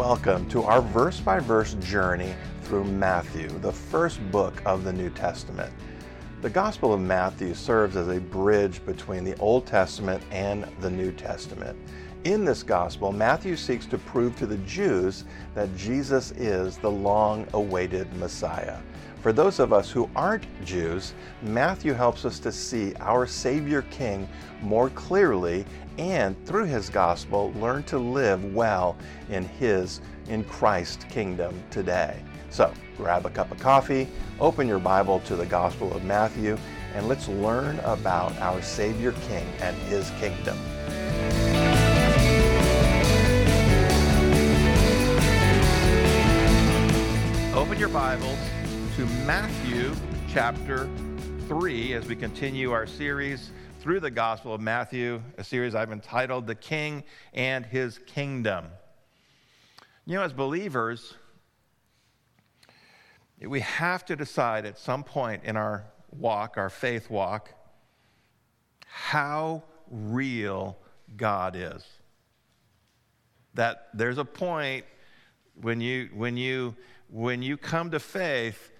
welcome to our verse by verse journey through Matthew, the first book of the New Testament. The Gospel of Matthew serves as a bridge between the Old Testament and the New Testament. In this Gospel, Matthew seeks to prove to the Jews that Jesus is the long awaited Messiah. For those of us who aren't Jews, Matthew helps us to see our Savior King more clearly and through his gospel learn to live well in his in Christ's kingdom today. So, grab a cup of coffee, open your Bible to the Gospel of Matthew, and let's learn about our Savior King and his kingdom. Open your Bibles to Matthew chapter 3 as we continue our series through the Gospel of Matthew, a series I've entitled The King and His Kingdom. You know, as believers, we have to decide at some point in our walk, our faith walk, how real God is. That there's a point when you, when you, when you come to faith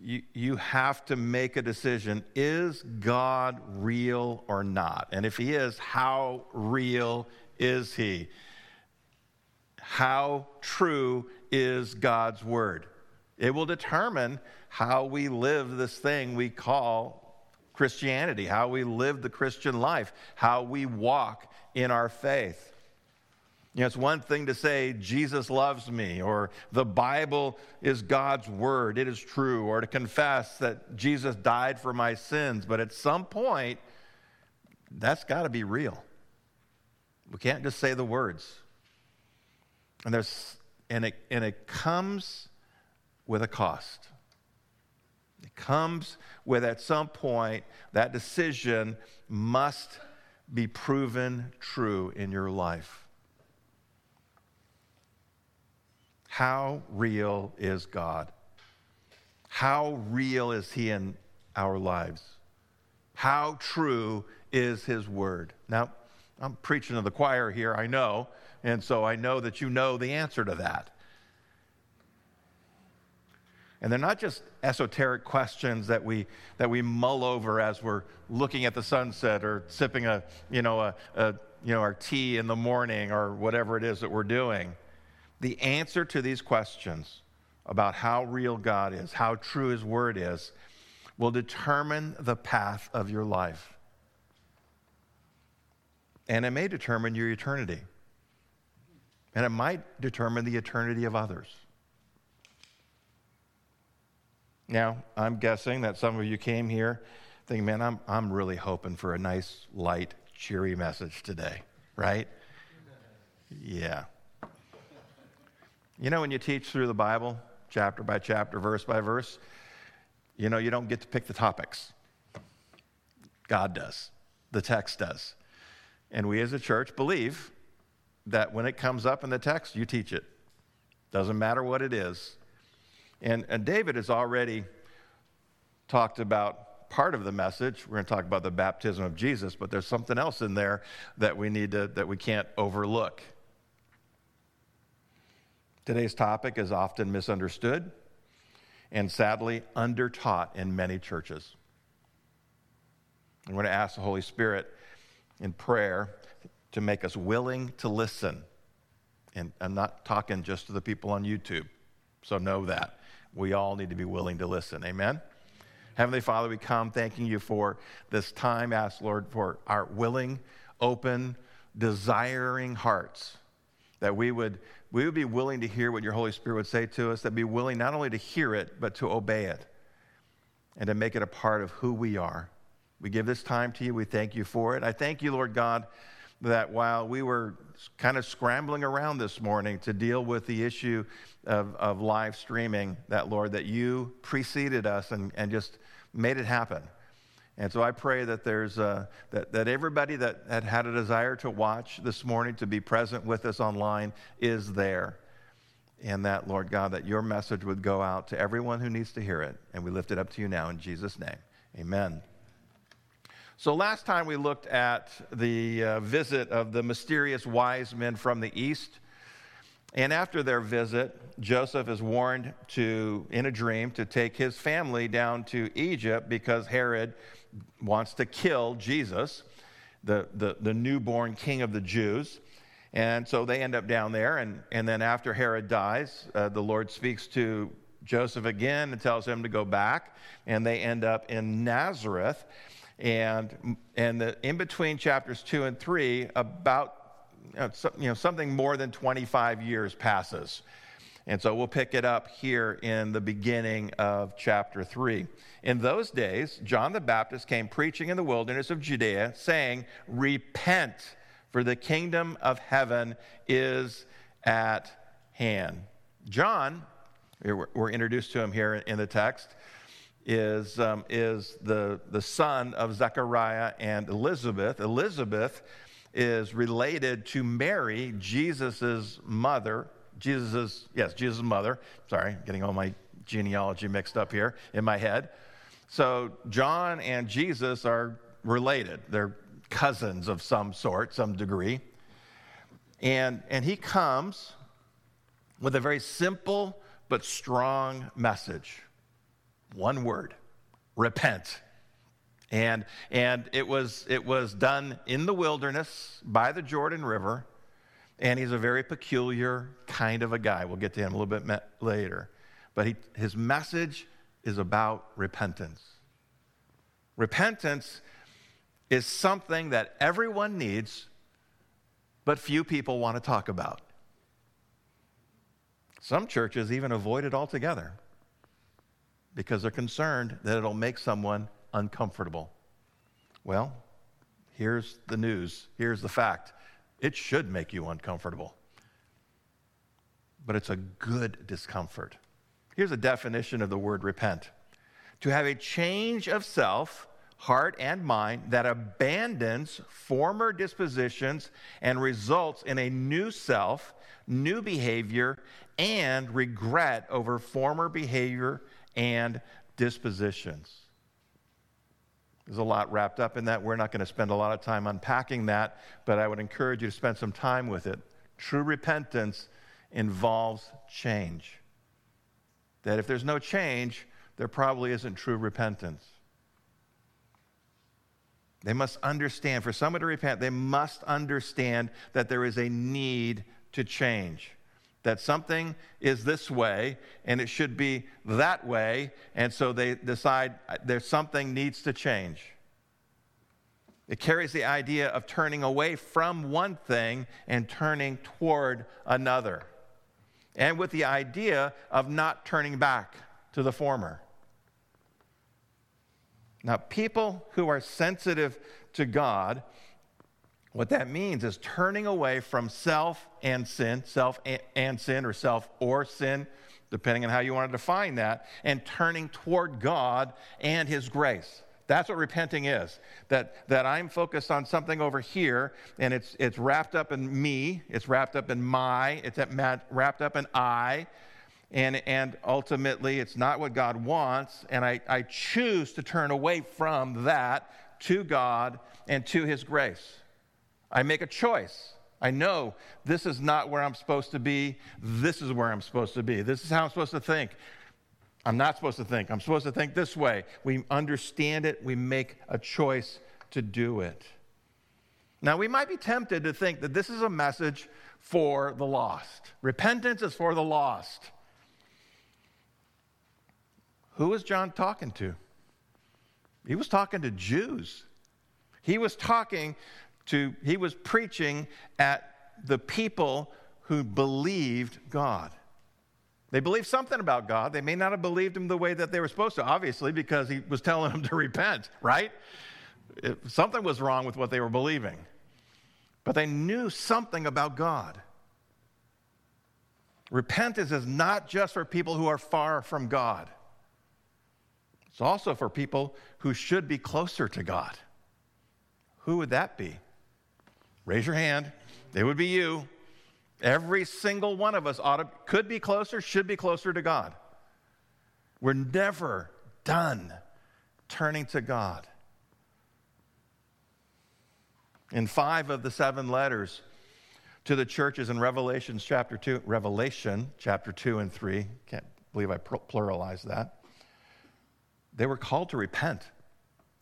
you, you have to make a decision is God real or not? And if He is, how real is He? How true is God's Word? It will determine how we live this thing we call Christianity, how we live the Christian life, how we walk in our faith. You know, it's one thing to say, Jesus loves me, or the Bible is God's word, it is true, or to confess that Jesus died for my sins. But at some point, that's got to be real. We can't just say the words. And, there's, and, it, and it comes with a cost. It comes with, at some point, that decision must be proven true in your life. How real is God? How real is He in our lives? How true is His word? Now, I'm preaching to the choir here, I know, and so I know that you know the answer to that. And they're not just esoteric questions that we, that we mull over as we're looking at the sunset or sipping a, you know, a, a, you know, our tea in the morning or whatever it is that we're doing. The answer to these questions about how real God is, how true His Word is, will determine the path of your life. And it may determine your eternity. And it might determine the eternity of others. Now, I'm guessing that some of you came here thinking, man, I'm, I'm really hoping for a nice, light, cheery message today, right? Yeah. You know, when you teach through the Bible, chapter by chapter, verse by verse, you know, you don't get to pick the topics. God does, the text does. And we as a church believe that when it comes up in the text, you teach it. Doesn't matter what it is. And, and David has already talked about part of the message. We're going to talk about the baptism of Jesus, but there's something else in there that we need to, that we can't overlook. Today's topic is often misunderstood and sadly undertaught in many churches. I'm going to ask the Holy Spirit in prayer to make us willing to listen. And I'm not talking just to the people on YouTube, so know that. We all need to be willing to listen. Amen? Heavenly Father, we come thanking you for this time. Ask, Lord, for our willing, open, desiring hearts that we would we would be willing to hear what your Holy Spirit would say to us, that be willing not only to hear it, but to obey it and to make it a part of who we are. We give this time to you. We thank you for it. I thank you, Lord God, that while we were kind of scrambling around this morning to deal with the issue of, of live streaming, that, Lord, that you preceded us and, and just made it happen. And so I pray that there's uh, that, that everybody that had had a desire to watch this morning, to be present with us online, is there. And that, Lord God, that your message would go out to everyone who needs to hear it. And we lift it up to you now in Jesus' name. Amen. So last time we looked at the uh, visit of the mysterious wise men from the east. And after their visit, Joseph is warned to, in a dream, to take his family down to Egypt because Herod wants to kill Jesus, the, the, the newborn king of the Jews. And so they end up down there. And, and then after Herod dies, uh, the Lord speaks to Joseph again and tells him to go back. And they end up in Nazareth. And, and the, in between chapters two and three, about you know, something more than 25 years passes. And so we'll pick it up here in the beginning of chapter 3. In those days, John the Baptist came preaching in the wilderness of Judea, saying, Repent, for the kingdom of heaven is at hand. John, we're introduced to him here in the text, is, um, is the, the son of Zechariah and Elizabeth. Elizabeth is related to Mary, Jesus' mother. Jesus' yes, Jesus' mother. Sorry, getting all my genealogy mixed up here in my head. So John and Jesus are related. They're cousins of some sort, some degree. And, and he comes with a very simple but strong message. One word repent. And, and it, was, it was done in the wilderness by the Jordan River. And he's a very peculiar kind of a guy. We'll get to him a little bit later. But he, his message is about repentance. Repentance is something that everyone needs, but few people want to talk about. Some churches even avoid it altogether because they're concerned that it'll make someone uncomfortable. Well, here's the news. Here's the fact. It should make you uncomfortable, but it's a good discomfort. Here's a definition of the word repent to have a change of self, heart, and mind that abandons former dispositions and results in a new self, new behavior, and regret over former behavior and dispositions. There's a lot wrapped up in that. We're not going to spend a lot of time unpacking that, but I would encourage you to spend some time with it. True repentance involves change. That if there's no change, there probably isn't true repentance. They must understand, for someone to repent, they must understand that there is a need to change that something is this way and it should be that way, and so they decide uh, there's something needs to change. It carries the idea of turning away from one thing and turning toward another, and with the idea of not turning back to the former. Now, people who are sensitive to God what that means is turning away from self and sin, self and sin, or self or sin, depending on how you want to define that, and turning toward God and His grace. That's what repenting is. That, that I'm focused on something over here, and it's, it's wrapped up in me, it's wrapped up in my, it's wrapped up in I, and, and ultimately it's not what God wants, and I, I choose to turn away from that to God and to His grace. I make a choice. I know this is not where I'm supposed to be. This is where I'm supposed to be. This is how I'm supposed to think. I'm not supposed to think. I'm supposed to think this way. We understand it. We make a choice to do it. Now, we might be tempted to think that this is a message for the lost. Repentance is for the lost. Who was John talking to? He was talking to Jews. He was talking to, he was preaching at the people who believed God. They believed something about God. They may not have believed him the way that they were supposed to, obviously, because he was telling them to repent, right? Something was wrong with what they were believing. But they knew something about God. Repentance is not just for people who are far from God, it's also for people who should be closer to God. Who would that be? Raise your hand. It would be you. Every single one of us ought to, could be closer, should be closer to God. We're never done turning to God. In five of the seven letters to the churches in Revelation chapter 2, Revelation chapter 2 and 3. Can't believe I pluralized that. They were called to repent.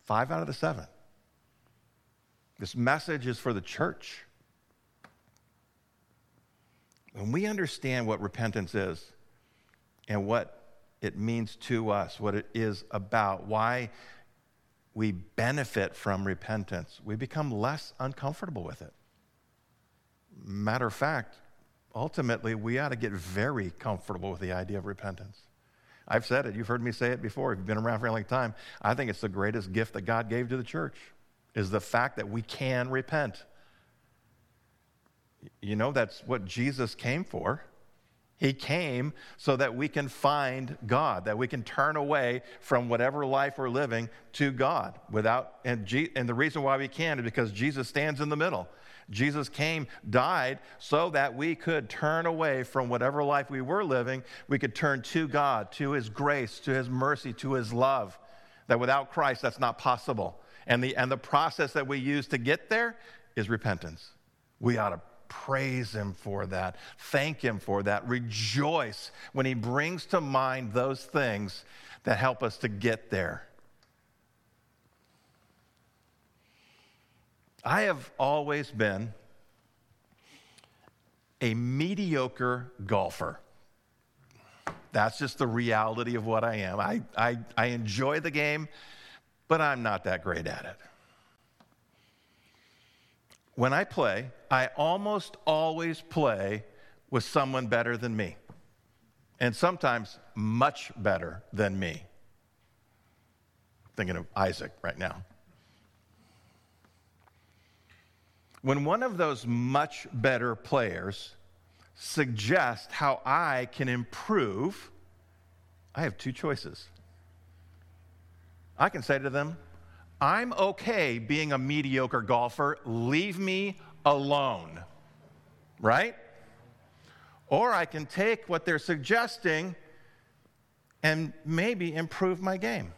Five out of the seven. This message is for the church. When we understand what repentance is and what it means to us, what it is about, why we benefit from repentance, we become less uncomfortable with it. Matter of fact, ultimately, we ought to get very comfortable with the idea of repentance. I've said it, you've heard me say it before, if you've been around for a long time. I think it's the greatest gift that God gave to the church is the fact that we can repent. You know, that's what Jesus came for. He came so that we can find God, that we can turn away from whatever life we're living to God without, and, G, and the reason why we can is because Jesus stands in the middle. Jesus came, died, so that we could turn away from whatever life we were living. We could turn to God, to His grace, to His mercy, to His love. That without Christ, that's not possible. And the, and the process that we use to get there is repentance. We ought to praise Him for that, thank Him for that, rejoice when He brings to mind those things that help us to get there. I have always been a mediocre golfer. That's just the reality of what I am. I, I, I enjoy the game, but I'm not that great at it. When I play, I almost always play with someone better than me, and sometimes much better than me. Thinking of Isaac right now. when one of those much better players suggests how I can improve, I have two choices. I can say to them, I'm okay being a mediocre golfer, leave me alone, right? Or I can take what they're suggesting and maybe improve my game.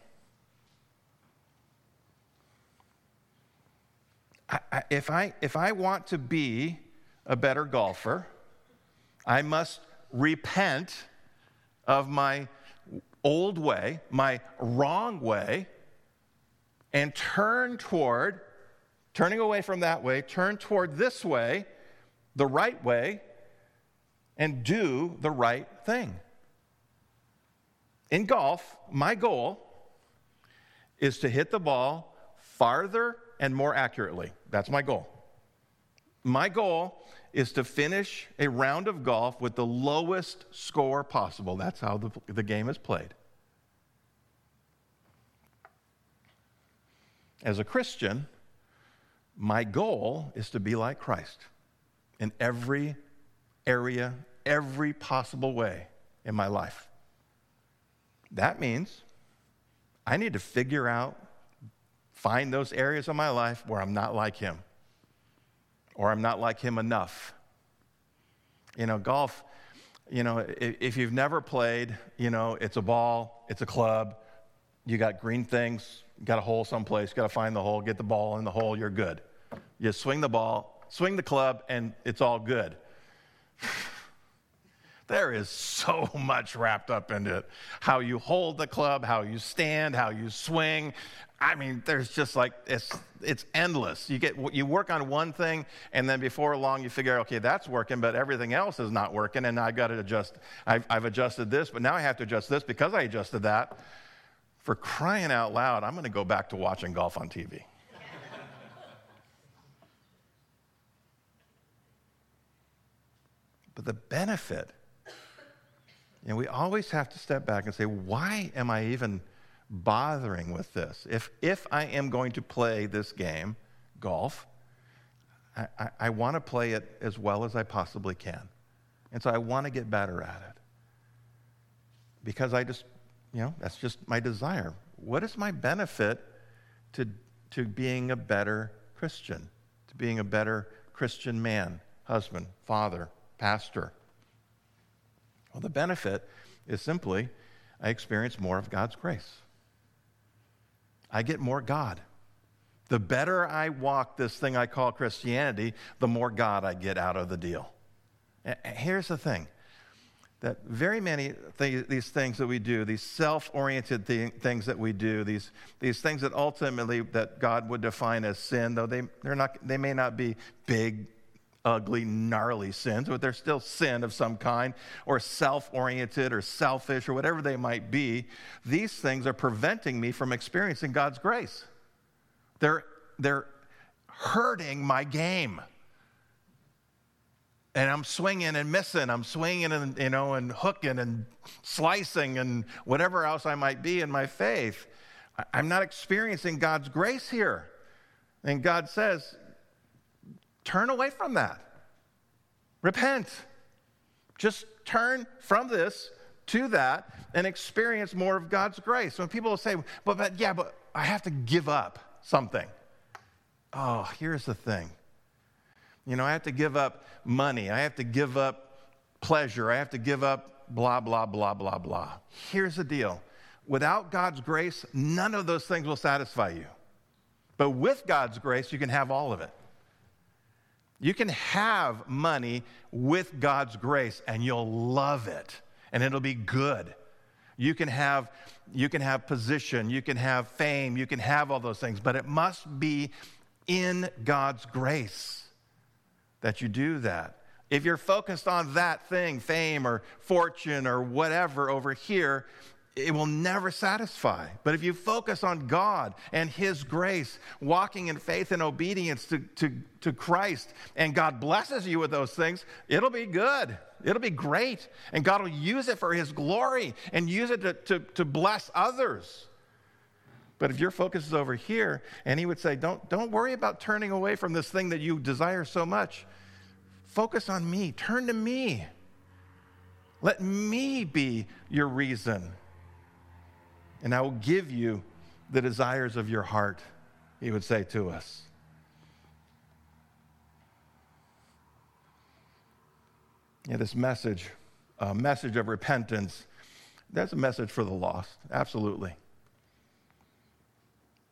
I, if, I, if I want to be a better golfer, I must repent of my old way, my wrong way, and turn toward, turning away from that way, turn toward this way, the right way, and do the right thing. In golf, my goal is to hit the ball farther and more accurately. That's my goal. My goal is to finish a round of golf with the lowest score possible. That's how the, the game is played. As a Christian, my goal is to be like Christ in every area, every possible way in my life. That means I need to figure out find those areas of my life where I'm not like him or I'm not like him enough. You know, golf, you know, if you've never played, you know, it's a ball, it's a club, you got green things, got a hole someplace, got to find the hole, get the ball in the hole, you're good. You swing the ball, swing the club, and it's all good. There is so much wrapped up into it. How you hold the club, how you stand, how you swing. I mean, there's just like it's it's endless. You get you work on one thing, and then before long you figure, okay, that's working, but everything else is not working, and I've got to adjust. I've, I've adjusted this, but now I have to adjust this because I adjusted that. For crying out loud, I'm going to go back to watching golf on TV. but the benefit and we always have to step back and say, why am I even bothering with this? If, if I am going to play this game, golf, I, I, I want to play it as well as I possibly can. And so I want to get better at it. Because I just, you know, that's just my desire. What is my benefit to, to being a better Christian, to being a better Christian man, husband, father, pastor? Well, the benefit is simply I experience more of God's grace. I get more God. The better I walk this thing I call Christianity, the more God I get out of the deal. Here's the thing that very many th- these things that we do, these self-oriented th- things that we do, these, these things that ultimately that God would define as sin, though they, they're not, they may not be big, ugly, gnarly sins, but they're still sin of some kind, or self-oriented or selfish or whatever they might be, these things are preventing me from experiencing God's grace. They're, they're hurting my game and I'm swinging and missing. I'm swinging and you know and hooking and slicing and whatever else I might be in my faith. I'm not experiencing God's grace here. And God says, turn away from that. Repent. Just turn from this to that and experience more of God's grace. When people say, but, but yeah, but I have to give up something. Oh, here's the thing you know, I have to give up money. I have to give up pleasure. I have to give up blah, blah, blah, blah, blah. Here's the deal without God's grace, none of those things will satisfy you. But with God's grace, you can have all of it. You can have money with God's grace and you'll love it and it'll be good. You can have you can have position, you can have fame, you can have all those things, but it must be in God's grace that you do that. If you're focused on that thing, fame or fortune or whatever over here, it will never satisfy. But if you focus on God and His grace, walking in faith and obedience to, to, to Christ, and God blesses you with those things, it'll be good. It'll be great. And God will use it for His glory and use it to, to, to bless others. But if your focus is over here, and He would say, don't, don't worry about turning away from this thing that you desire so much. Focus on me. Turn to me. Let me be your reason. And I will give you the desires of your heart, he would say to us. Yeah, this message, a message of repentance, that's a message for the lost, absolutely.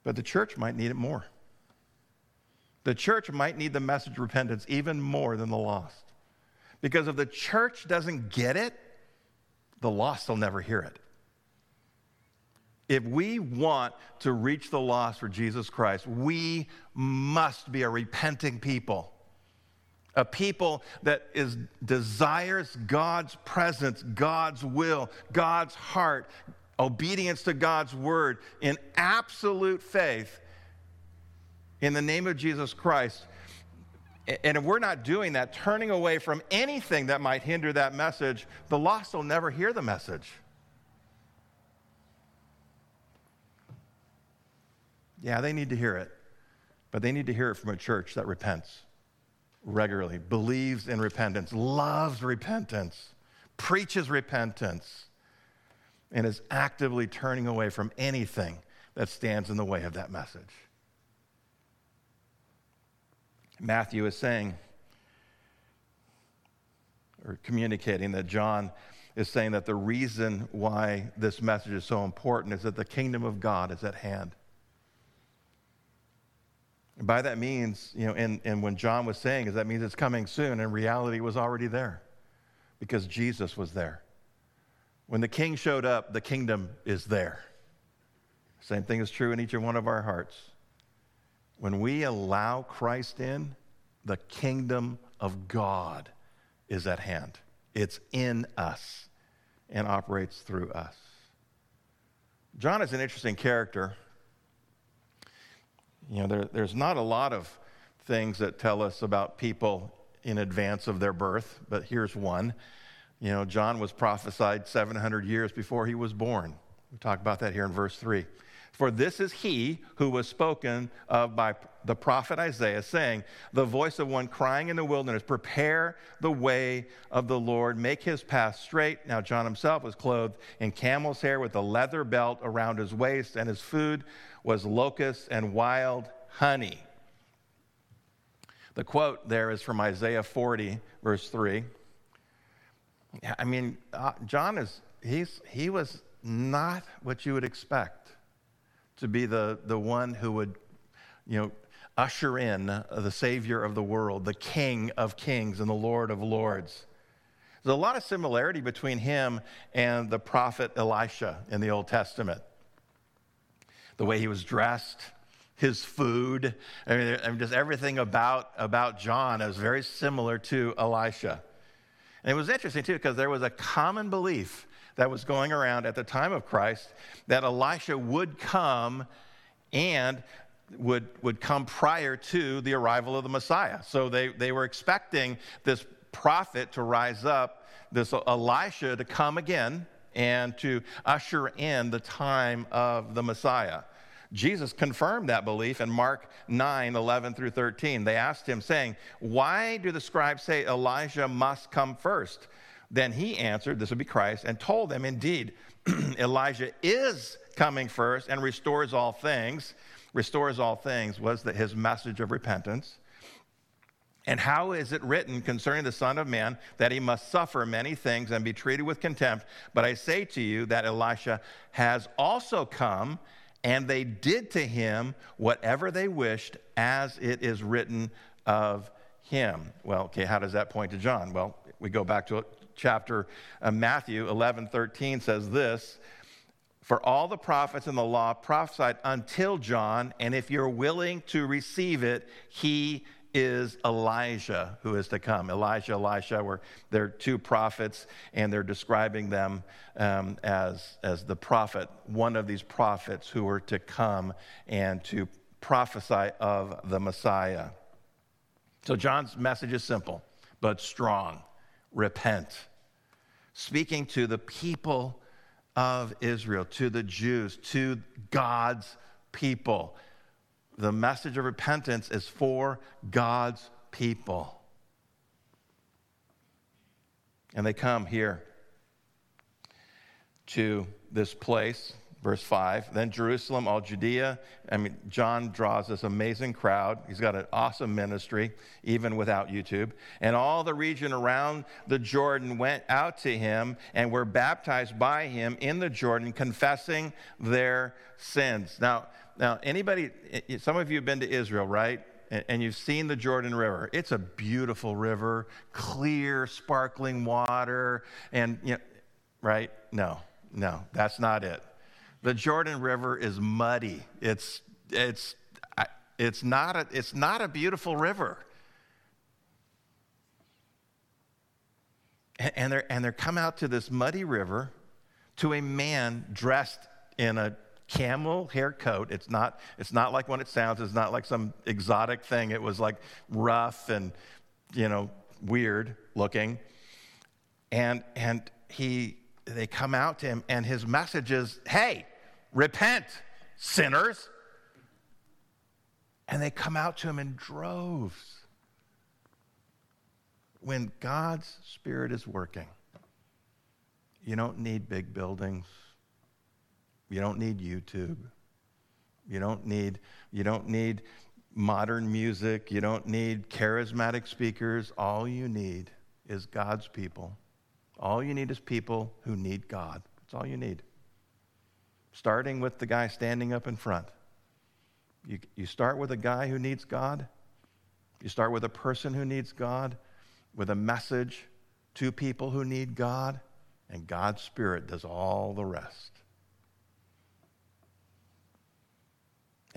But the church might need it more. The church might need the message of repentance even more than the lost. Because if the church doesn't get it, the lost will never hear it. If we want to reach the lost for Jesus Christ, we must be a repenting people. A people that is, desires God's presence, God's will, God's heart, obedience to God's word in absolute faith in the name of Jesus Christ. And if we're not doing that, turning away from anything that might hinder that message, the lost will never hear the message. Yeah, they need to hear it, but they need to hear it from a church that repents regularly, believes in repentance, loves repentance, preaches repentance, and is actively turning away from anything that stands in the way of that message. Matthew is saying, or communicating that John is saying that the reason why this message is so important is that the kingdom of God is at hand. And by that means, you know, and, and when John was saying is that means it's coming soon, and reality was already there because Jesus was there. When the king showed up, the kingdom is there. Same thing is true in each and one of our hearts. When we allow Christ in, the kingdom of God is at hand. It's in us and operates through us. John is an interesting character. You know, there, there's not a lot of things that tell us about people in advance of their birth, but here's one. You know, John was prophesied 700 years before he was born. We talk about that here in verse 3. For this is he who was spoken of by the prophet Isaiah, saying, The voice of one crying in the wilderness, Prepare the way of the Lord, make his path straight. Now, John himself was clothed in camel's hair with a leather belt around his waist, and his food was locusts and wild honey. The quote there is from Isaiah 40, verse 3. I mean, uh, John is, he's, he was not what you would expect to be the, the one who would you know, usher in the Savior of the world, the King of kings and the Lord of lords. There's a lot of similarity between him and the prophet Elisha in the Old Testament. The way he was dressed, his food, I mean, I mean just everything about, about John is very similar to Elisha. And it was interesting too, because there was a common belief that was going around at the time of Christ that Elisha would come and would, would come prior to the arrival of the Messiah. So they, they were expecting this prophet to rise up, this Elisha to come again and to usher in the time of the Messiah. Jesus confirmed that belief in Mark 9 11 through 13. They asked him, saying, Why do the scribes say Elijah must come first? Then he answered, This would be Christ, and told them, Indeed, Elijah is coming first and restores all things. Restores all things was that his message of repentance. And how is it written concerning the Son of Man that he must suffer many things and be treated with contempt? But I say to you that Elisha has also come and they did to him whatever they wished, as it is written of him. Well, okay, how does that point to John? Well, we go back to chapter uh, Matthew 11 13 says this For all the prophets in the law prophesied until John, and if you're willing to receive it, he is Elijah who is to come. Elijah, Elisha, were they're two prophets, and they're describing them um, as, as the prophet, one of these prophets who were to come and to prophesy of the Messiah. So John's message is simple but strong repent. Speaking to the people of Israel, to the Jews, to God's people the message of repentance is for God's people. And they come here to this place, verse 5. Then Jerusalem, all Judea. I mean, John draws this amazing crowd. He's got an awesome ministry, even without YouTube. And all the region around the Jordan went out to him and were baptized by him in the Jordan, confessing their sins. Now, now, anybody, some of you have been to Israel, right? And you've seen the Jordan River. It's a beautiful river, clear, sparkling water, and, you know, right? No, no, that's not it. The Jordan River is muddy. It's, it's, it's, not, a, it's not a beautiful river. And they're, and they're come out to this muddy river to a man dressed in a camel hair coat. It's not, it's not like what it sounds. It's not like some exotic thing. It was like rough and, you know, weird looking. And, and he, they come out to him, and his message is, hey, repent, sinners. And they come out to him in droves. When God's Spirit is working, you don't need big buildings. You don't need YouTube. You don't need, you don't need modern music. You don't need charismatic speakers. All you need is God's people. All you need is people who need God. That's all you need. Starting with the guy standing up in front. You, you start with a guy who needs God. You start with a person who needs God, with a message to people who need God, and God's Spirit does all the rest.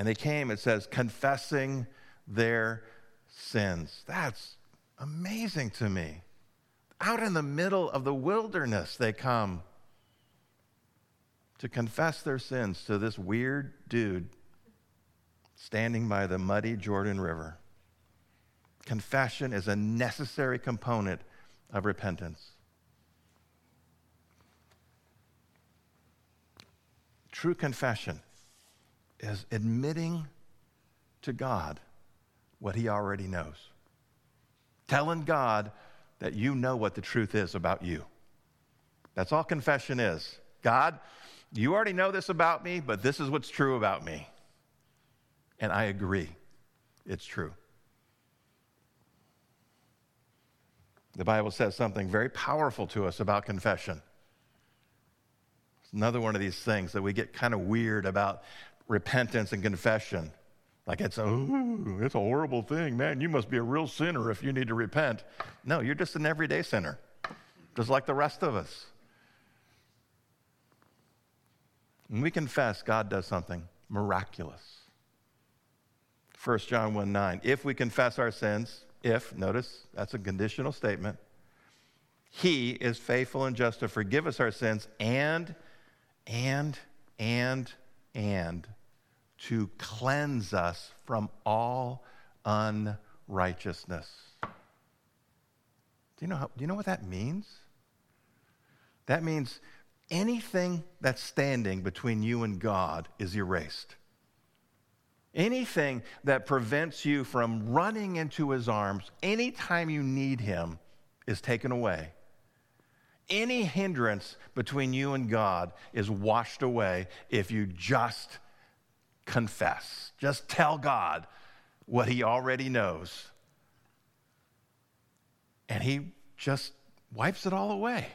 And they came, it says, confessing their sins. That's amazing to me. Out in the middle of the wilderness, they come to confess their sins to this weird dude standing by the muddy Jordan River. Confession is a necessary component of repentance. True confession is admitting to God what he already knows. Telling God that you know what the truth is about you. That's all confession is. God, you already know this about me, but this is what's true about me. And I agree. It's true. The Bible says something very powerful to us about confession. It's another one of these things that we get kind of weird about repentance and confession. Like it's a, ooh, it's a horrible thing, man. You must be a real sinner if you need to repent. No, you're just an everyday sinner, just like the rest of us. When we confess, God does something miraculous. 1 John 1 9. If we confess our sins, if, notice, that's a conditional statement, he is faithful and just to forgive us our sins and, and, and, and to cleanse us from all unrighteousness. Do you know, how, do you know what that means? That means anything that's standing between you and God is erased. Anything that prevents you from running into his arms anytime you need him is taken away. Any hindrance between you and God is washed away if you just confess. Just tell God what He already knows. And He just wipes it all away.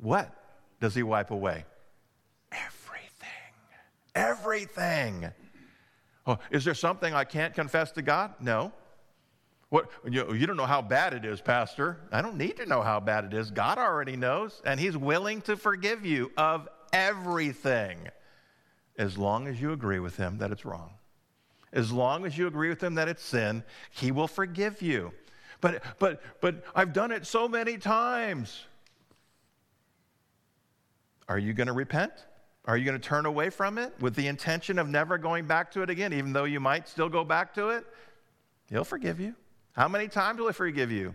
What does He wipe away? Everything. Everything. Oh, is there something I can't confess to God? No. What, you, you don't know how bad it is, Pastor. I don't need to know how bad it is. God already knows, and He's willing to forgive you of everything as long as you agree with him that it's wrong. As long as you agree with him that it's sin, he will forgive you. But but but I've done it so many times. Are you going to repent? Are you going to turn away from it with the intention of never going back to it again, even though you might still go back to it? He'll forgive you. How many times will he forgive you?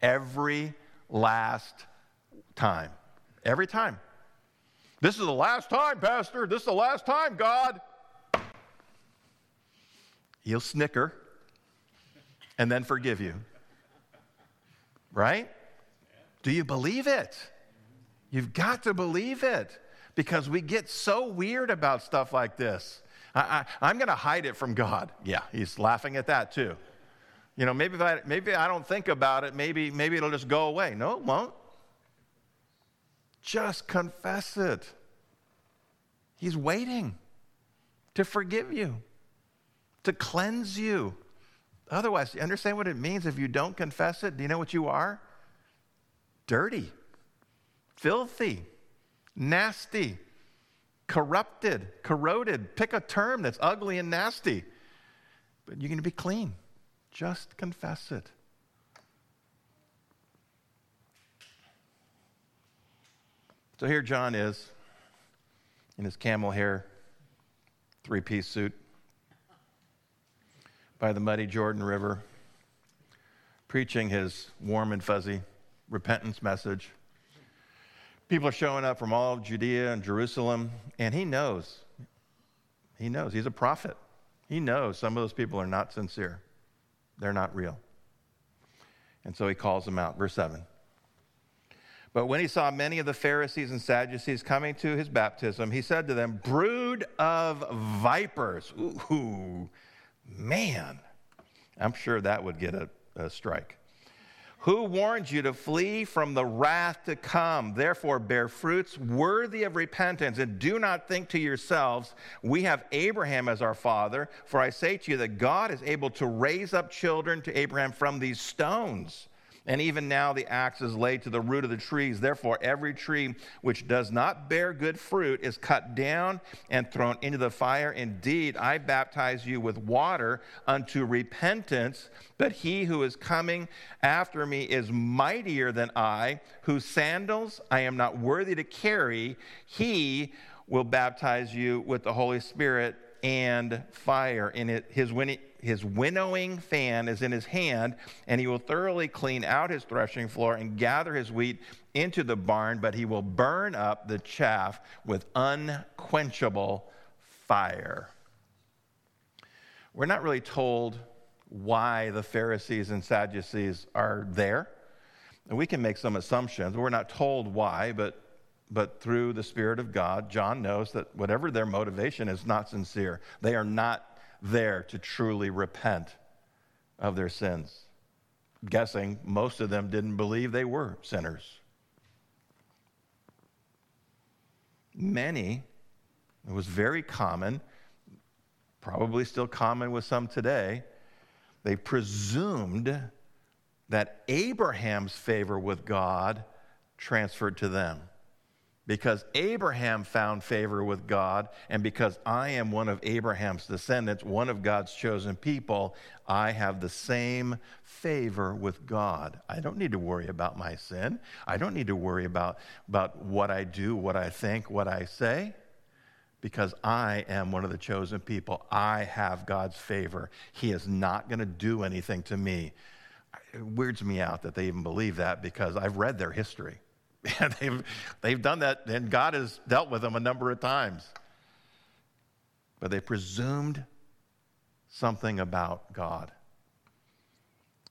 Every last time. Every time. This is the last time, Pastor. This is the last time, God. He'll snicker and then forgive you. Right? Do you believe it? You've got to believe it because we get so weird about stuff like this. I, am going to hide it from God. Yeah, he's laughing at that too. You know, maybe if I, maybe I don't think about it, maybe, maybe it'll just go away. No, it won't. Just confess it. He's waiting to forgive you, to cleanse you. Otherwise, you understand what it means if you don't confess it? Do you know what you are? Dirty, filthy, nasty, corrupted, corroded. Pick a term that's ugly and nasty. But you're going to be clean. Just confess it. So here John is in his camel hair three piece suit by the muddy Jordan River, preaching his warm and fuzzy repentance message. People are showing up from all of Judea and Jerusalem, and he knows. He knows. He's a prophet. He knows some of those people are not sincere, they're not real. And so he calls them out. Verse 7. But when he saw many of the Pharisees and Sadducees coming to his baptism, he said to them, Brood of vipers. Ooh, man. I'm sure that would get a, a strike. Who warned you to flee from the wrath to come? Therefore, bear fruits worthy of repentance, and do not think to yourselves, We have Abraham as our father. For I say to you that God is able to raise up children to Abraham from these stones. And even now the axe is laid to the root of the trees. Therefore, every tree which does not bear good fruit is cut down and thrown into the fire. Indeed, I baptize you with water unto repentance, but he who is coming after me is mightier than I, whose sandals I am not worthy to carry. He will baptize you with the Holy Spirit and fire. In his winning his winnowing fan is in his hand, and he will thoroughly clean out his threshing floor and gather his wheat into the barn, but he will burn up the chaff with unquenchable fire. We're not really told why the Pharisees and Sadducees are there. We can make some assumptions. We're not told why, but, but through the Spirit of God, John knows that whatever their motivation is not sincere. They are not there to truly repent of their sins. Guessing most of them didn't believe they were sinners. Many, it was very common, probably still common with some today, they presumed that Abraham's favor with God transferred to them. Because Abraham found favor with God, and because I am one of Abraham's descendants, one of God's chosen people, I have the same favor with God. I don't need to worry about my sin. I don't need to worry about, about what I do, what I think, what I say, because I am one of the chosen people. I have God's favor. He is not going to do anything to me. It weirds me out that they even believe that because I've read their history. And they've, they've done that, and God has dealt with them a number of times. But they presumed something about God.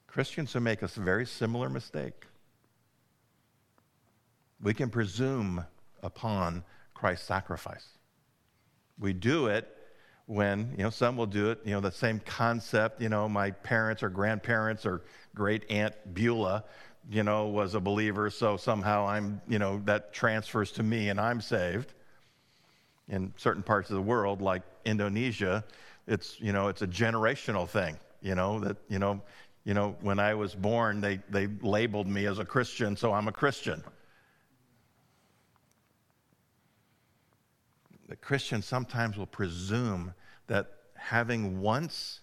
Christians who make a very similar mistake. We can presume upon Christ's sacrifice. We do it when, you know, some will do it, you know, the same concept, you know, my parents or grandparents or great aunt Beulah you know, was a believer, so somehow I'm, you know, that transfers to me and I'm saved. In certain parts of the world, like Indonesia, it's, you know, it's a generational thing, you know, that, you know, you know, when I was born, they, they labeled me as a Christian, so I'm a Christian. The Christians sometimes will presume that having once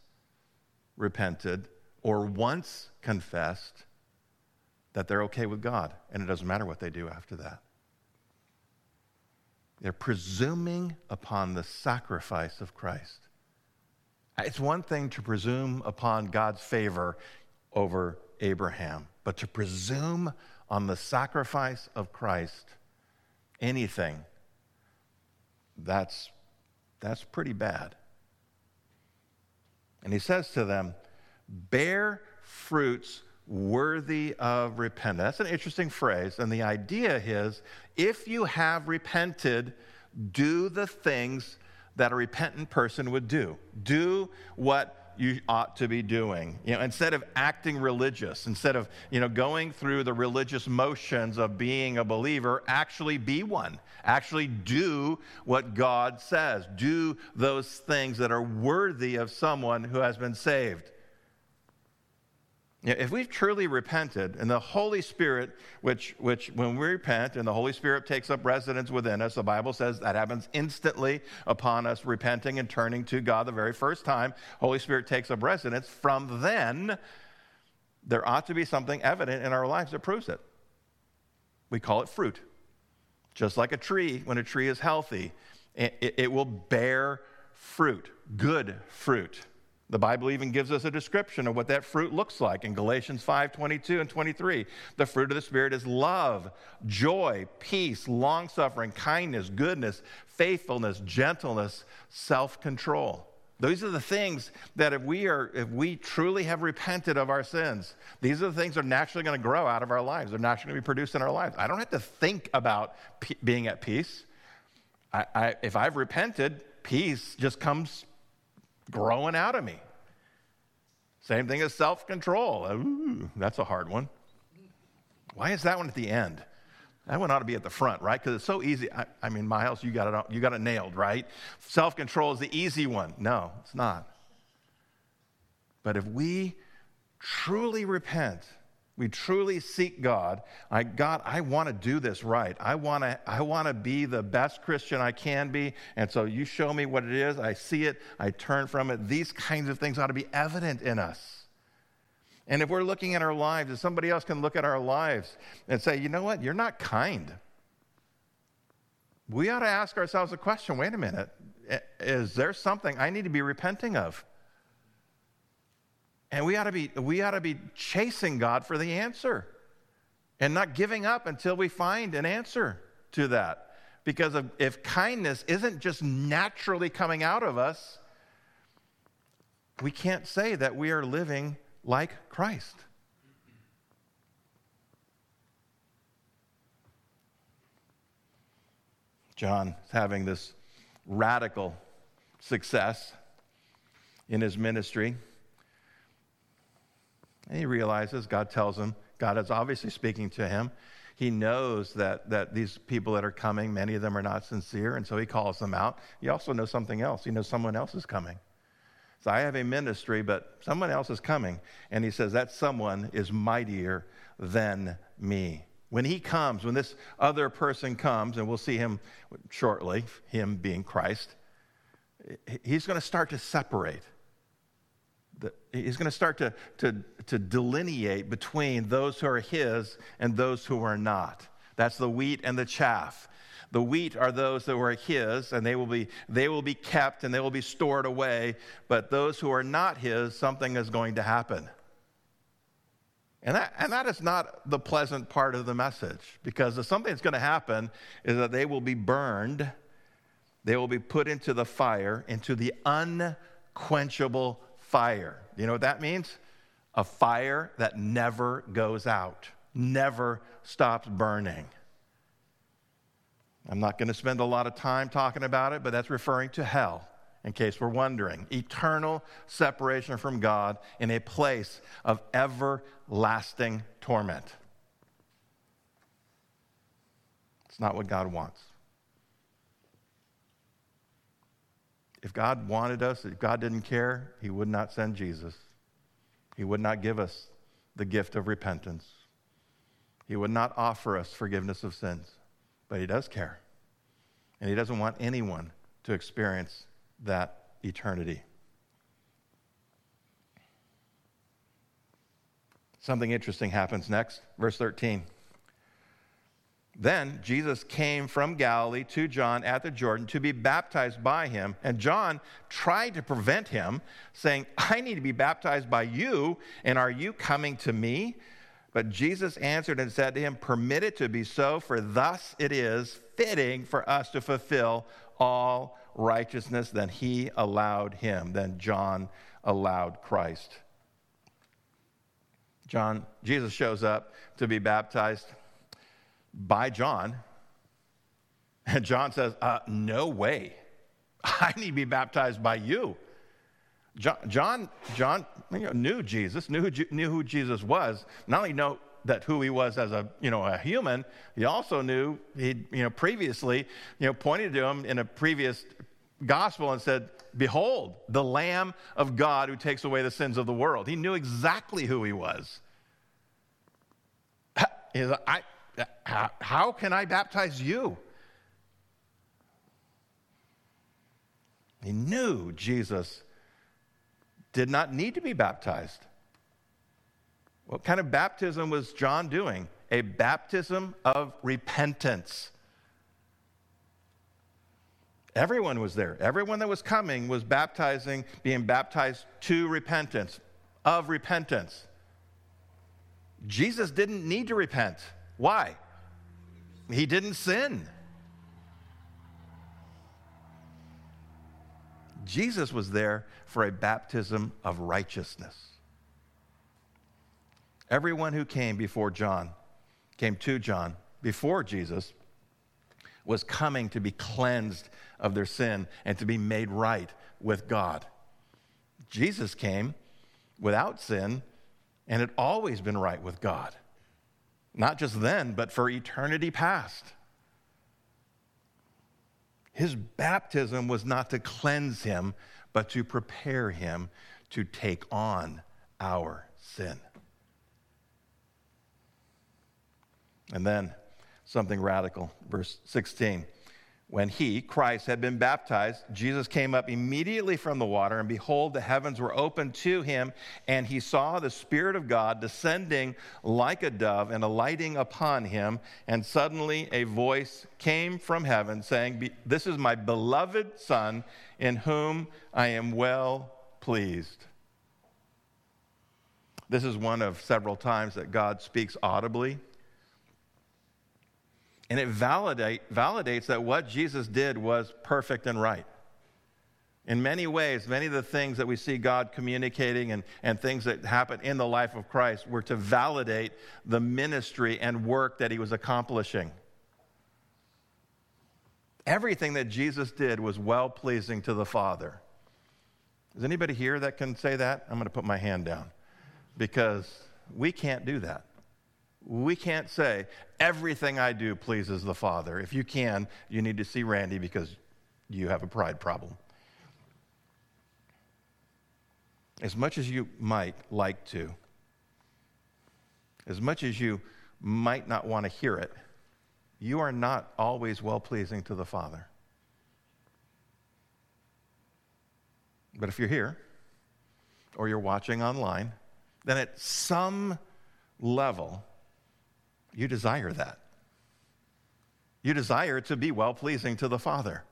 repented or once confessed that they're okay with God, and it doesn't matter what they do after that. They're presuming upon the sacrifice of Christ. It's one thing to presume upon God's favor over Abraham, but to presume on the sacrifice of Christ, anything, that's, that's pretty bad. And he says to them, Bear fruits worthy of repentance. That's an interesting phrase. And the idea is if you have repented, do the things that a repentant person would do. Do what you ought to be doing. You know, instead of acting religious, instead of, you know, going through the religious motions of being a believer, actually be one. Actually do what God says. Do those things that are worthy of someone who has been saved. If we've truly repented, and the Holy Spirit, which, which when we repent and the Holy Spirit takes up residence within us, the Bible says that happens instantly upon us repenting and turning to God the very first time. Holy Spirit takes up residence. From then, there ought to be something evident in our lives that proves it. We call it fruit. Just like a tree, when a tree is healthy, it, it will bear fruit, good fruit. The Bible even gives us a description of what that fruit looks like in Galatians 5 22 and 23. The fruit of the Spirit is love, joy, peace, long suffering, kindness, goodness, faithfulness, gentleness, self control. These are the things that if we are, if we truly have repented of our sins, these are the things that are naturally going to grow out of our lives. They're naturally going to be produced in our lives. I don't have to think about p- being at peace. I, I, if I've repented, peace just comes growing out of me. Same thing as self control. That's a hard one. Why is that one at the end? That one ought to be at the front, right? Because it's so easy. I, I, mean, Miles, you got it, you got it nailed, right? Self control is the easy one. No, it's not. But if we truly repent, we truly seek God, I, God, I want to do this right. I want to I want to be the best Christian I can be. And so you show me what it is. I see it. I turn from it. These kinds of things ought to be evident in us. And if we're looking at our lives, if somebody else can look at our lives and say, you know what, you're not kind. We ought to ask ourselves a question wait a minute, is there something I need to be repenting of? And we ought to be, we ought to be chasing God for the answer and not giving up until we find an answer to that. Because of, if kindness isn't just naturally coming out of us, we can't say that we are living like Christ. John is having this radical success in his ministry. And he realizes, God tells him, God is obviously speaking to him. He knows that, that these people that are coming, many of them are not sincere, and so he calls them out. He also knows something else. He knows someone else is coming. So I have a ministry, but someone else is coming. And he says, That someone is mightier than me. When he comes, when this other person comes, and we'll see him shortly, him being Christ, he's going to start to separate. He's going to start to, to, to delineate between those who are his and those who are not. That's the wheat and the chaff. The wheat are those that were his, and they will be, they will be kept and they will be stored away. But those who are not his, something is going to happen. And that, and that is not the pleasant part of the message, because something that's going to happen is that they will be burned, they will be put into the fire, into the unquenchable fire. You know what that means? A fire that never goes out, never stops burning. I'm not going to spend a lot of time talking about it, but that's referring to hell, in case we're wondering. Eternal separation from God in a place of everlasting torment. It's not what God wants. If God wanted us, if God didn't care, He would not send Jesus. He would not give us the gift of repentance. He would not offer us forgiveness of sins. But He does care. And He doesn't want anyone to experience that eternity. Something interesting happens next. Verse 13. Then Jesus came from Galilee to John at the Jordan to be baptized by him. And John tried to prevent him, saying, I need to be baptized by you, and are you coming to me? But Jesus answered and said to him, Permit it to be so, for thus it is fitting for us to fulfill all righteousness. Then he allowed him. Then John allowed Christ. John, Jesus shows up to be baptized by John. And John says, uh, No way. I need to be baptized by you. John, John, John you know, knew Jesus, knew who, knew who Jesus was. Not only know that who he was as a, you know, a human, he also knew he, you know, previously, you know, pointed to him in a previous gospel and said, Behold, the Lamb of God who takes away the sins of the world. He knew exactly who he was. I, how, how can I baptize you? He knew Jesus did not need to be baptized. What kind of baptism was John doing? A baptism of repentance. Everyone was there. Everyone that was coming was baptizing, being baptized to repentance, of repentance. Jesus didn't need to repent. Why? He didn't sin. Jesus was there for a baptism of righteousness. Everyone who came before John, came to John before Jesus, was coming to be cleansed of their sin and to be made right with God. Jesus came without sin and had always been right with God. Not just then, but for eternity past. His baptism was not to cleanse him, but to prepare him to take on our sin. And then something radical, verse 16. When he, Christ, had been baptized, Jesus came up immediately from the water, and behold, the heavens were opened to him, and he saw the Spirit of God descending like a dove and alighting upon him. And suddenly a voice came from heaven saying, This is my beloved Son, in whom I am well pleased. This is one of several times that God speaks audibly and it validate, validates that what Jesus did was perfect and right. In many ways, many of the things that we see God communicating and, and things that happen in the life of Christ were to validate the ministry and work that he was accomplishing. Everything that Jesus did was well pleasing to the Father. Is anybody here that can say that? I'm going to put my hand down because we can't do that. We can't say, everything I do pleases the Father. If you can, you need to see Randy because you have a pride problem. as much as you might like to, as much as you might not want to hear it, you are not always well pleasing to the Father. But if you're here or you're watching online, then at some level, you desire that. You desire to be well pleasing to the Father.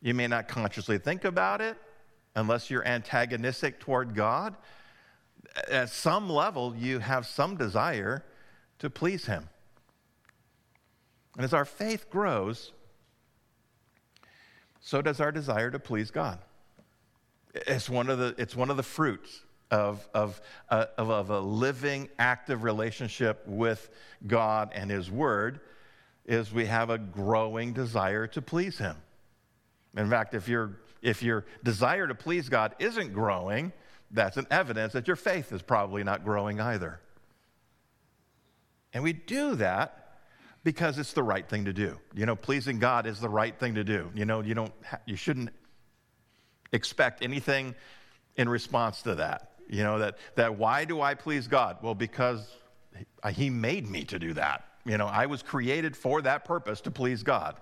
You may not consciously think about it unless you're antagonistic toward God. At some level, you have some desire to please Him. And as our faith grows, so does our desire to please God. It's one of the, it's one of the fruits of, of, uh, of, of, a living, active relationship with God and His Word is we have a growing desire to please Him. In fact, if, your if your desire to please God isn't growing, that's an evidence that your faith is probably not growing either. And we do that because it's the right thing to do. You know, pleasing God is the right thing to do. You know, you don't you shouldn't expect anything in response to that. You know, that that why do I please God? Well, because he made me to do that. You know, I was created for that purpose to please God.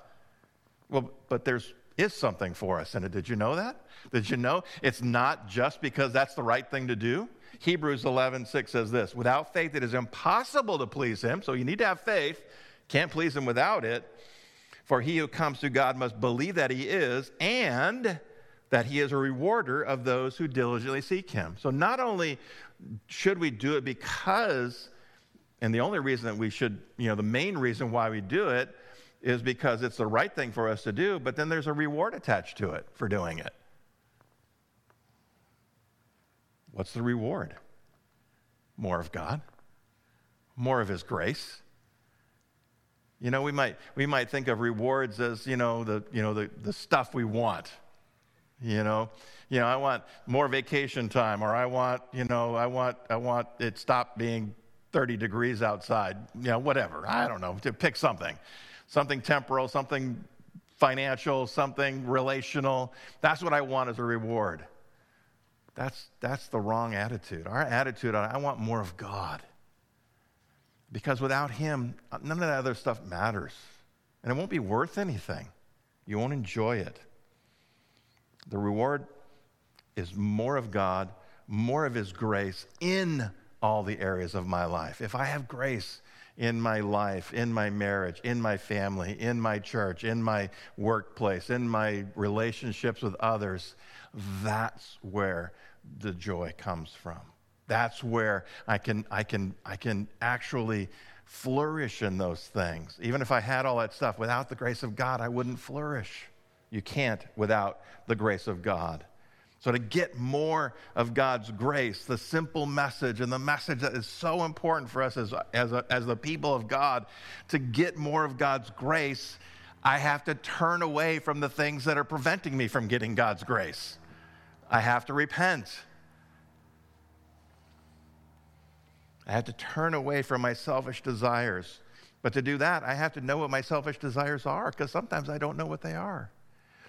Well, but there's is something for us in it. Did you know that? Did you know it's not just because that's the right thing to do? Hebrews 11, 6 says this Without faith, it is impossible to please him. So you need to have faith. Can't please him without it. For he who comes to God must believe that he is and that he is a rewarder of those who diligently seek him. So not only should we do it because, and the only reason that we should, you know, the main reason why we do it is because it's the right thing for us to do, but then there's a reward attached to it for doing it. What's the reward? More of God, more of His grace. You know, we might, we might think of rewards as, you know, the, you know the, the stuff we want. You know, you know, I want more vacation time, or I want, you know, I want, I want it stop being 30 degrees outside. You know, whatever. I don't know. To pick something something temporal, something financial, something relational. That's what I want as a reward. That's, that's the wrong attitude. Our attitude, I want more of God. Because without Him, none of that other stuff matters. And it won't be worth anything. You won't enjoy it. The reward is more of God, more of His grace in all the areas of my life. If I have grace, in my life, in my marriage, in my family, in my church, in my workplace, in my relationships with others, that's where the joy comes from. That's where I can, I can, I can actually flourish in those things. Even if I had all that stuff, without the grace of God, I wouldn't flourish. You can't without the grace of God. So, to get more of God's grace, the simple message and the message that is so important for us as, as, a, as the people of God, to get more of God's grace, I have to turn away from the things that are preventing me from getting God's grace. I have to repent. I have to turn away from my selfish desires. But to do that, I have to know what my selfish desires are because sometimes I don't know what they are.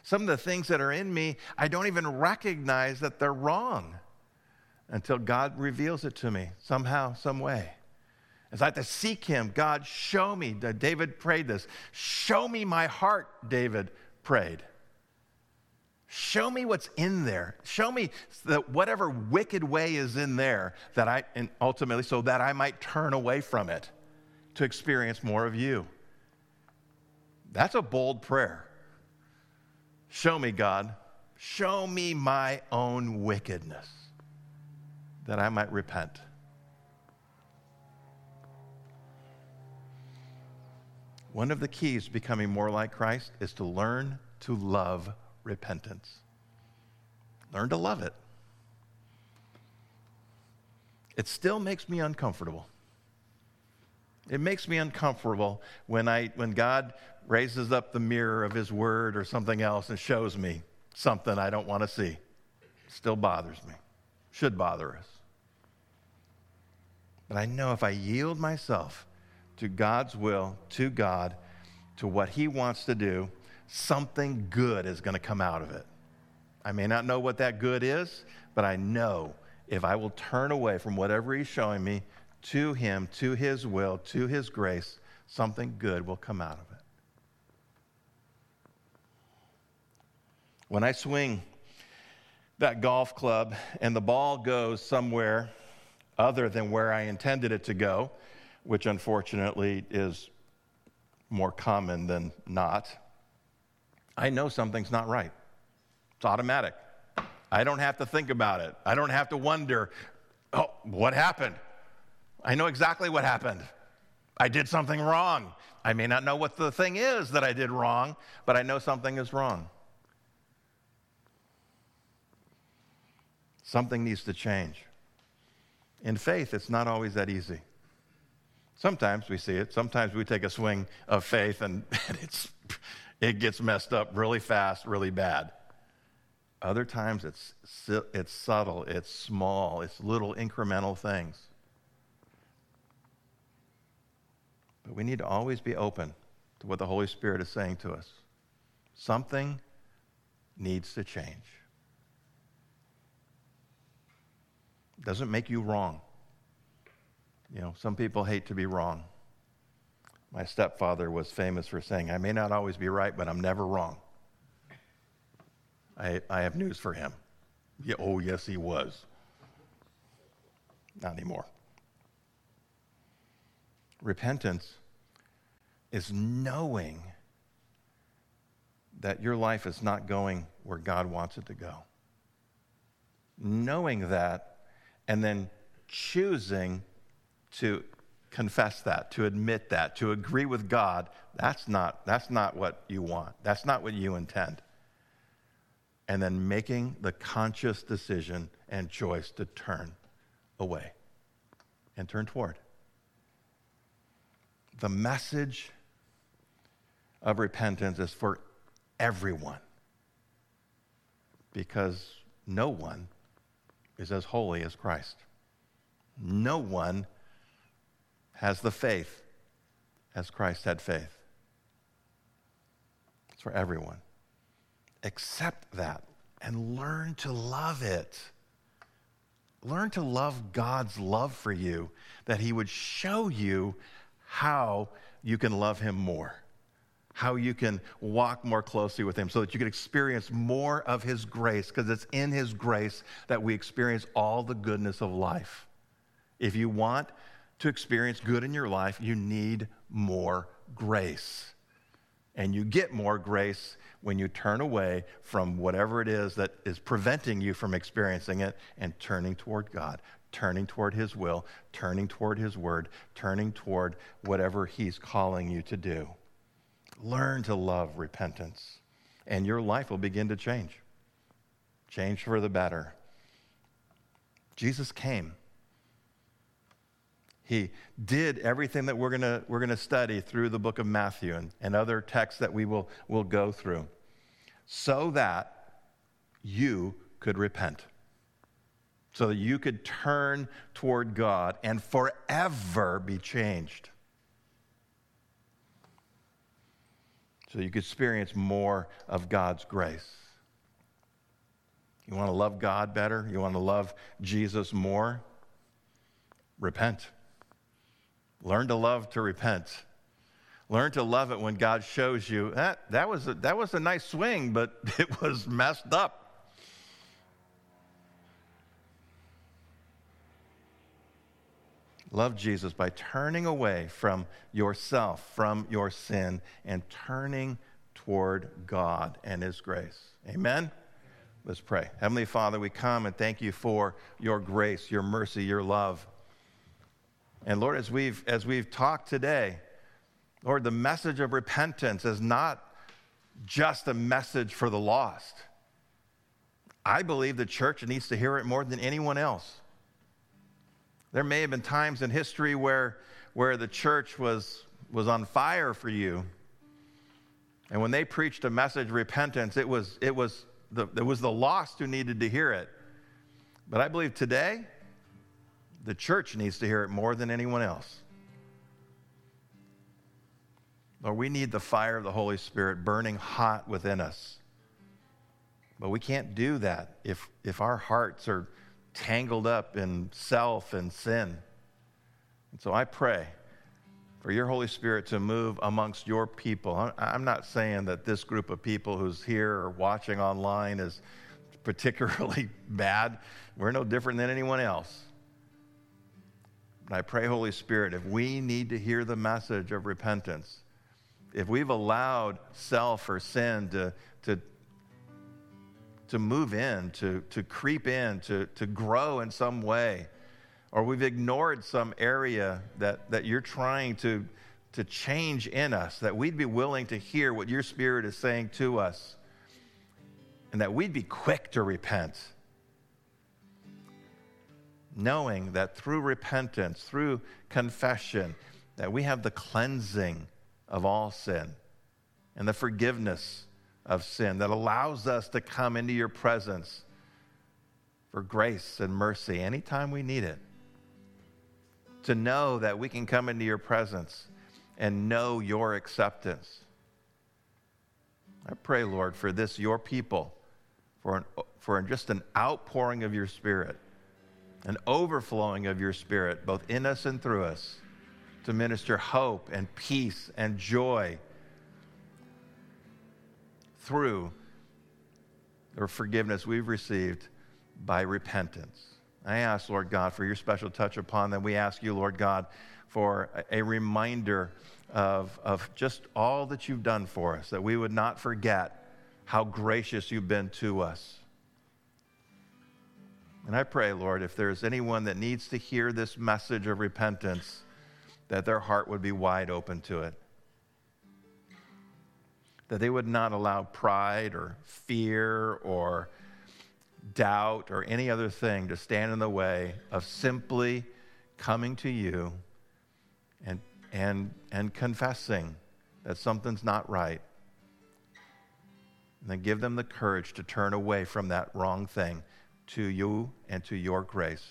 Some of the things that are in me, I don't even recognize that they're wrong until God reveals it to me somehow, some way. As I have to seek Him, God, show me. David prayed this. Show me my heart, David prayed. Show me what's in there. Show me that whatever wicked way is in there that I, and ultimately, so that I might turn away from it to experience more of you. That's a bold prayer. Show me, God. Show me my own wickedness that I might repent. One of the keys to becoming more like Christ is to learn to love repentance. Learn to love it. It still makes me uncomfortable. It makes me uncomfortable when, I, when God raises up the mirror of his word or something else and shows me something I don't want to see. Still bothers me. Should bother us. But I know if I yield myself to God's will, to God, to what he wants to do, something good is going to come out of it. I may not know what that good is, but I know if I will turn away from whatever He's showing me to Him, to His will, to His grace, something good will come out of it. When I swing that golf club and the ball goes somewhere other than where I intended it to go, which unfortunately is more common than not, I know something's not right. It's automatic. I don't have to think about it. I don't have to wonder, oh, what happened? I know exactly what happened. I did something wrong. I may not know what the thing is that I did wrong, but I know something is wrong. Something needs to change. In faith, it's not always that easy. Sometimes we see it. Sometimes we take a swing of faith and it's, it gets messed up really fast, really bad. Other times it's, it's subtle, it's small, it's little incremental things. But we need to always be open to what the Holy Spirit is saying to us. Something needs to change. Doesn't make you wrong. You know, some people hate to be wrong. My stepfather was famous for saying, I may not always be right, but I'm never wrong. I, I have news for him. Yeah, oh, yes, he was. Not anymore. Repentance is knowing that your life is not going where God wants it to go. Knowing that and then choosing to confess that, to admit that, to agree with God, that's not, that's not what you want. That's not what you intend. And then making the conscious decision and choice to turn away and turn toward. The message of repentance is for everyone because no one is as holy as Christ. No one has the faith as Christ had faith. It's for everyone. Accept that and learn to love it. Learn to love God's love for you, that He would show you how you can love Him more, how you can walk more closely with Him, so that you can experience more of His grace, because it's in His grace that we experience all the goodness of life. If you want to experience good in your life, you need more grace. And you get more grace when you turn away from whatever it is that is preventing you from experiencing it and turning toward God, turning toward His will, turning toward His word, turning toward whatever He's calling you to do. Learn to love repentance, and your life will begin to change. Change for the better. Jesus came he did everything that we're going we're gonna study through the book of Matthew and, and other texts that we will, will go through so that you could repent, so that you could turn toward God and forever be changed. So you could experience more of God's grace. You want to love God better? You want to love Jesus more? Repent. Learn to love to repent. Learn to love it when God shows you that, that, was a, that was a nice swing, but it was messed up. Love Jesus by turning away from yourself, from your sin, and turning toward God and His grace. Amen? Let's pray. Heavenly Father, we come and thank you for your grace, your mercy, your love. And Lord, as we've, as we've talked today, Lord, the message of repentance is not just a message for the lost. I believe the church needs to hear it more than anyone else. There may have been times in history where, where the church was, was on fire for you. And when they preached a message of repentance, it was, it, was the, it was the lost who needed to hear it. But I believe today, the church needs to hear it more than anyone else. Lord, we need the fire of the Holy Spirit burning hot within us. But we can't do that if, if our hearts are tangled up in self and sin. And so I pray for your Holy Spirit to move amongst your people. I'm not saying that this group of people who's here or watching online is particularly bad. We're no different than anyone else. But I pray, Holy Spirit, if we need to hear the message of repentance, if we've allowed self or sin to, to, to move in, to, to creep in, to, to grow in some way, or we've ignored some area that, that you're trying to, to change in us, that we'd be willing to hear what your Spirit is saying to us, and that we'd be quick to repent, knowing that through repentance, through confession, that we have the cleansing of all sin and the forgiveness of sin that allows us to come into your presence for grace and mercy anytime we need it. To know that we can come into your presence and know your acceptance. I pray, Lord, for this, your people, for, an, for just an outpouring of your Spirit, an overflowing of your Spirit, both in us and through us to minister hope and peace and joy through the forgiveness we've received by repentance. I ask, Lord God, for your special touch upon them. We ask you, Lord God, for a reminder of, of just all that you've done for us, that we would not forget how gracious you've been to us. And I pray, Lord, if there's anyone that needs to hear this message of repentance, that their heart would be wide open to it. That they would not allow pride or fear or doubt or any other thing to stand in the way of simply coming to you and, and, and confessing that something's not right. And then give them the courage to turn away from that wrong thing to you and to your grace.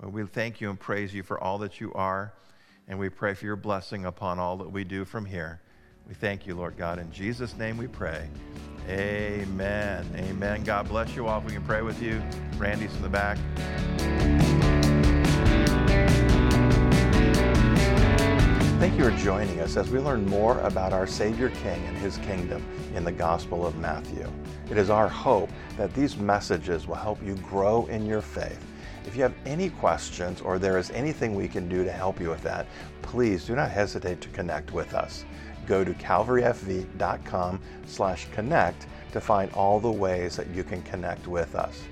Well, we thank you and praise you for all that you are. And we pray for your blessing upon all that we do from here. We thank you, Lord God. In Jesus' name we pray. Amen. Amen. God bless you all. If we can pray with you, Randy's in the back. Thank you for joining us as we learn more about our Savior King and his kingdom in the Gospel of Matthew. It is our hope that these messages will help you grow in your faith if you have any questions or there is anything we can do to help you with that, please do not hesitate to connect with us. Go to calvaryfv.com slash connect to find all the ways that you can connect with us.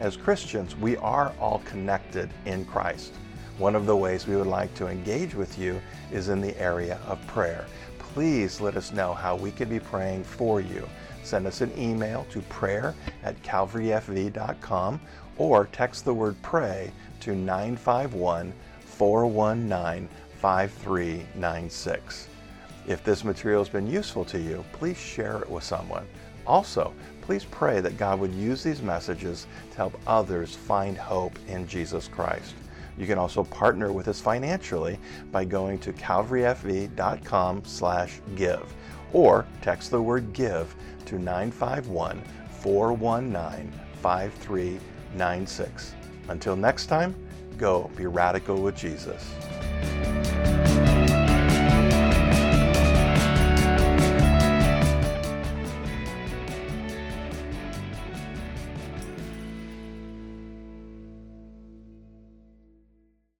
As Christians, we are all connected in Christ. One of the ways we would like to engage with you is in the area of prayer. Please let us know how we can be praying for you. Send us an email to prayer at calvaryfv.com or text the word pray to 951 419 5396. If this material has been useful to you, please share it with someone. Also, please pray that God would use these messages to help others find hope in Jesus Christ. You can also partner with us financially by going to calvaryfv.com slash give or text the word give to 951 419 5396. Until next time, go be radical with Jesus.